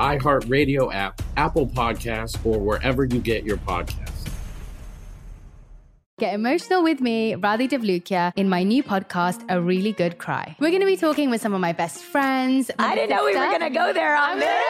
iHeartRadio app, Apple Podcasts, or wherever you get your podcasts. Get emotional with me, Radhi Devlukia, in my new podcast, A Really Good Cry. We're going to be talking with some of my best friends. I didn't know we were going to go there on this.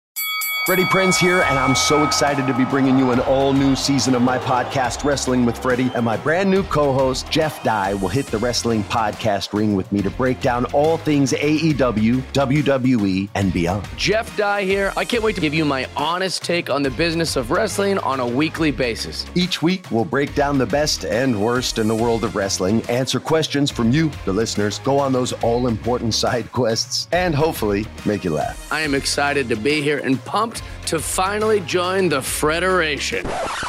Freddie Prinze here, and I'm so excited to be bringing you an all new season of my podcast, Wrestling with Freddie. And my brand new co host, Jeff Dye, will hit the wrestling podcast ring with me to break down all things AEW, WWE, and beyond. Jeff Dye here. I can't wait to give you my honest take on the business of wrestling on a weekly basis. Each week, we'll break down the best and worst in the world of wrestling, answer questions from you, the listeners, go on those all important side quests, and hopefully make you laugh. I am excited to be here and pumped to finally join the Federation.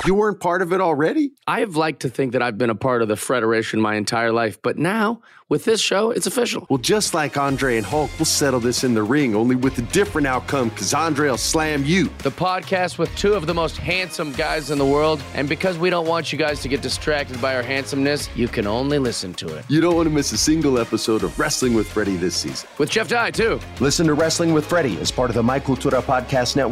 You weren't part of it already? I've liked to think that I've been a part of the Federation my entire life, but now, with this show, it's official. Well, just like Andre and Hulk, we'll settle this in the ring, only with a different outcome, because Andre will slam you. The podcast with two of the most handsome guys in the world, and because we don't want you guys to get distracted by our handsomeness, you can only listen to it. You don't want to miss a single episode of Wrestling with Freddie this season. With Jeff Dye, too. Listen to Wrestling with Freddie as part of the My Cultura Podcast Network,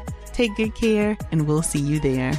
Take good care, and we'll see you there.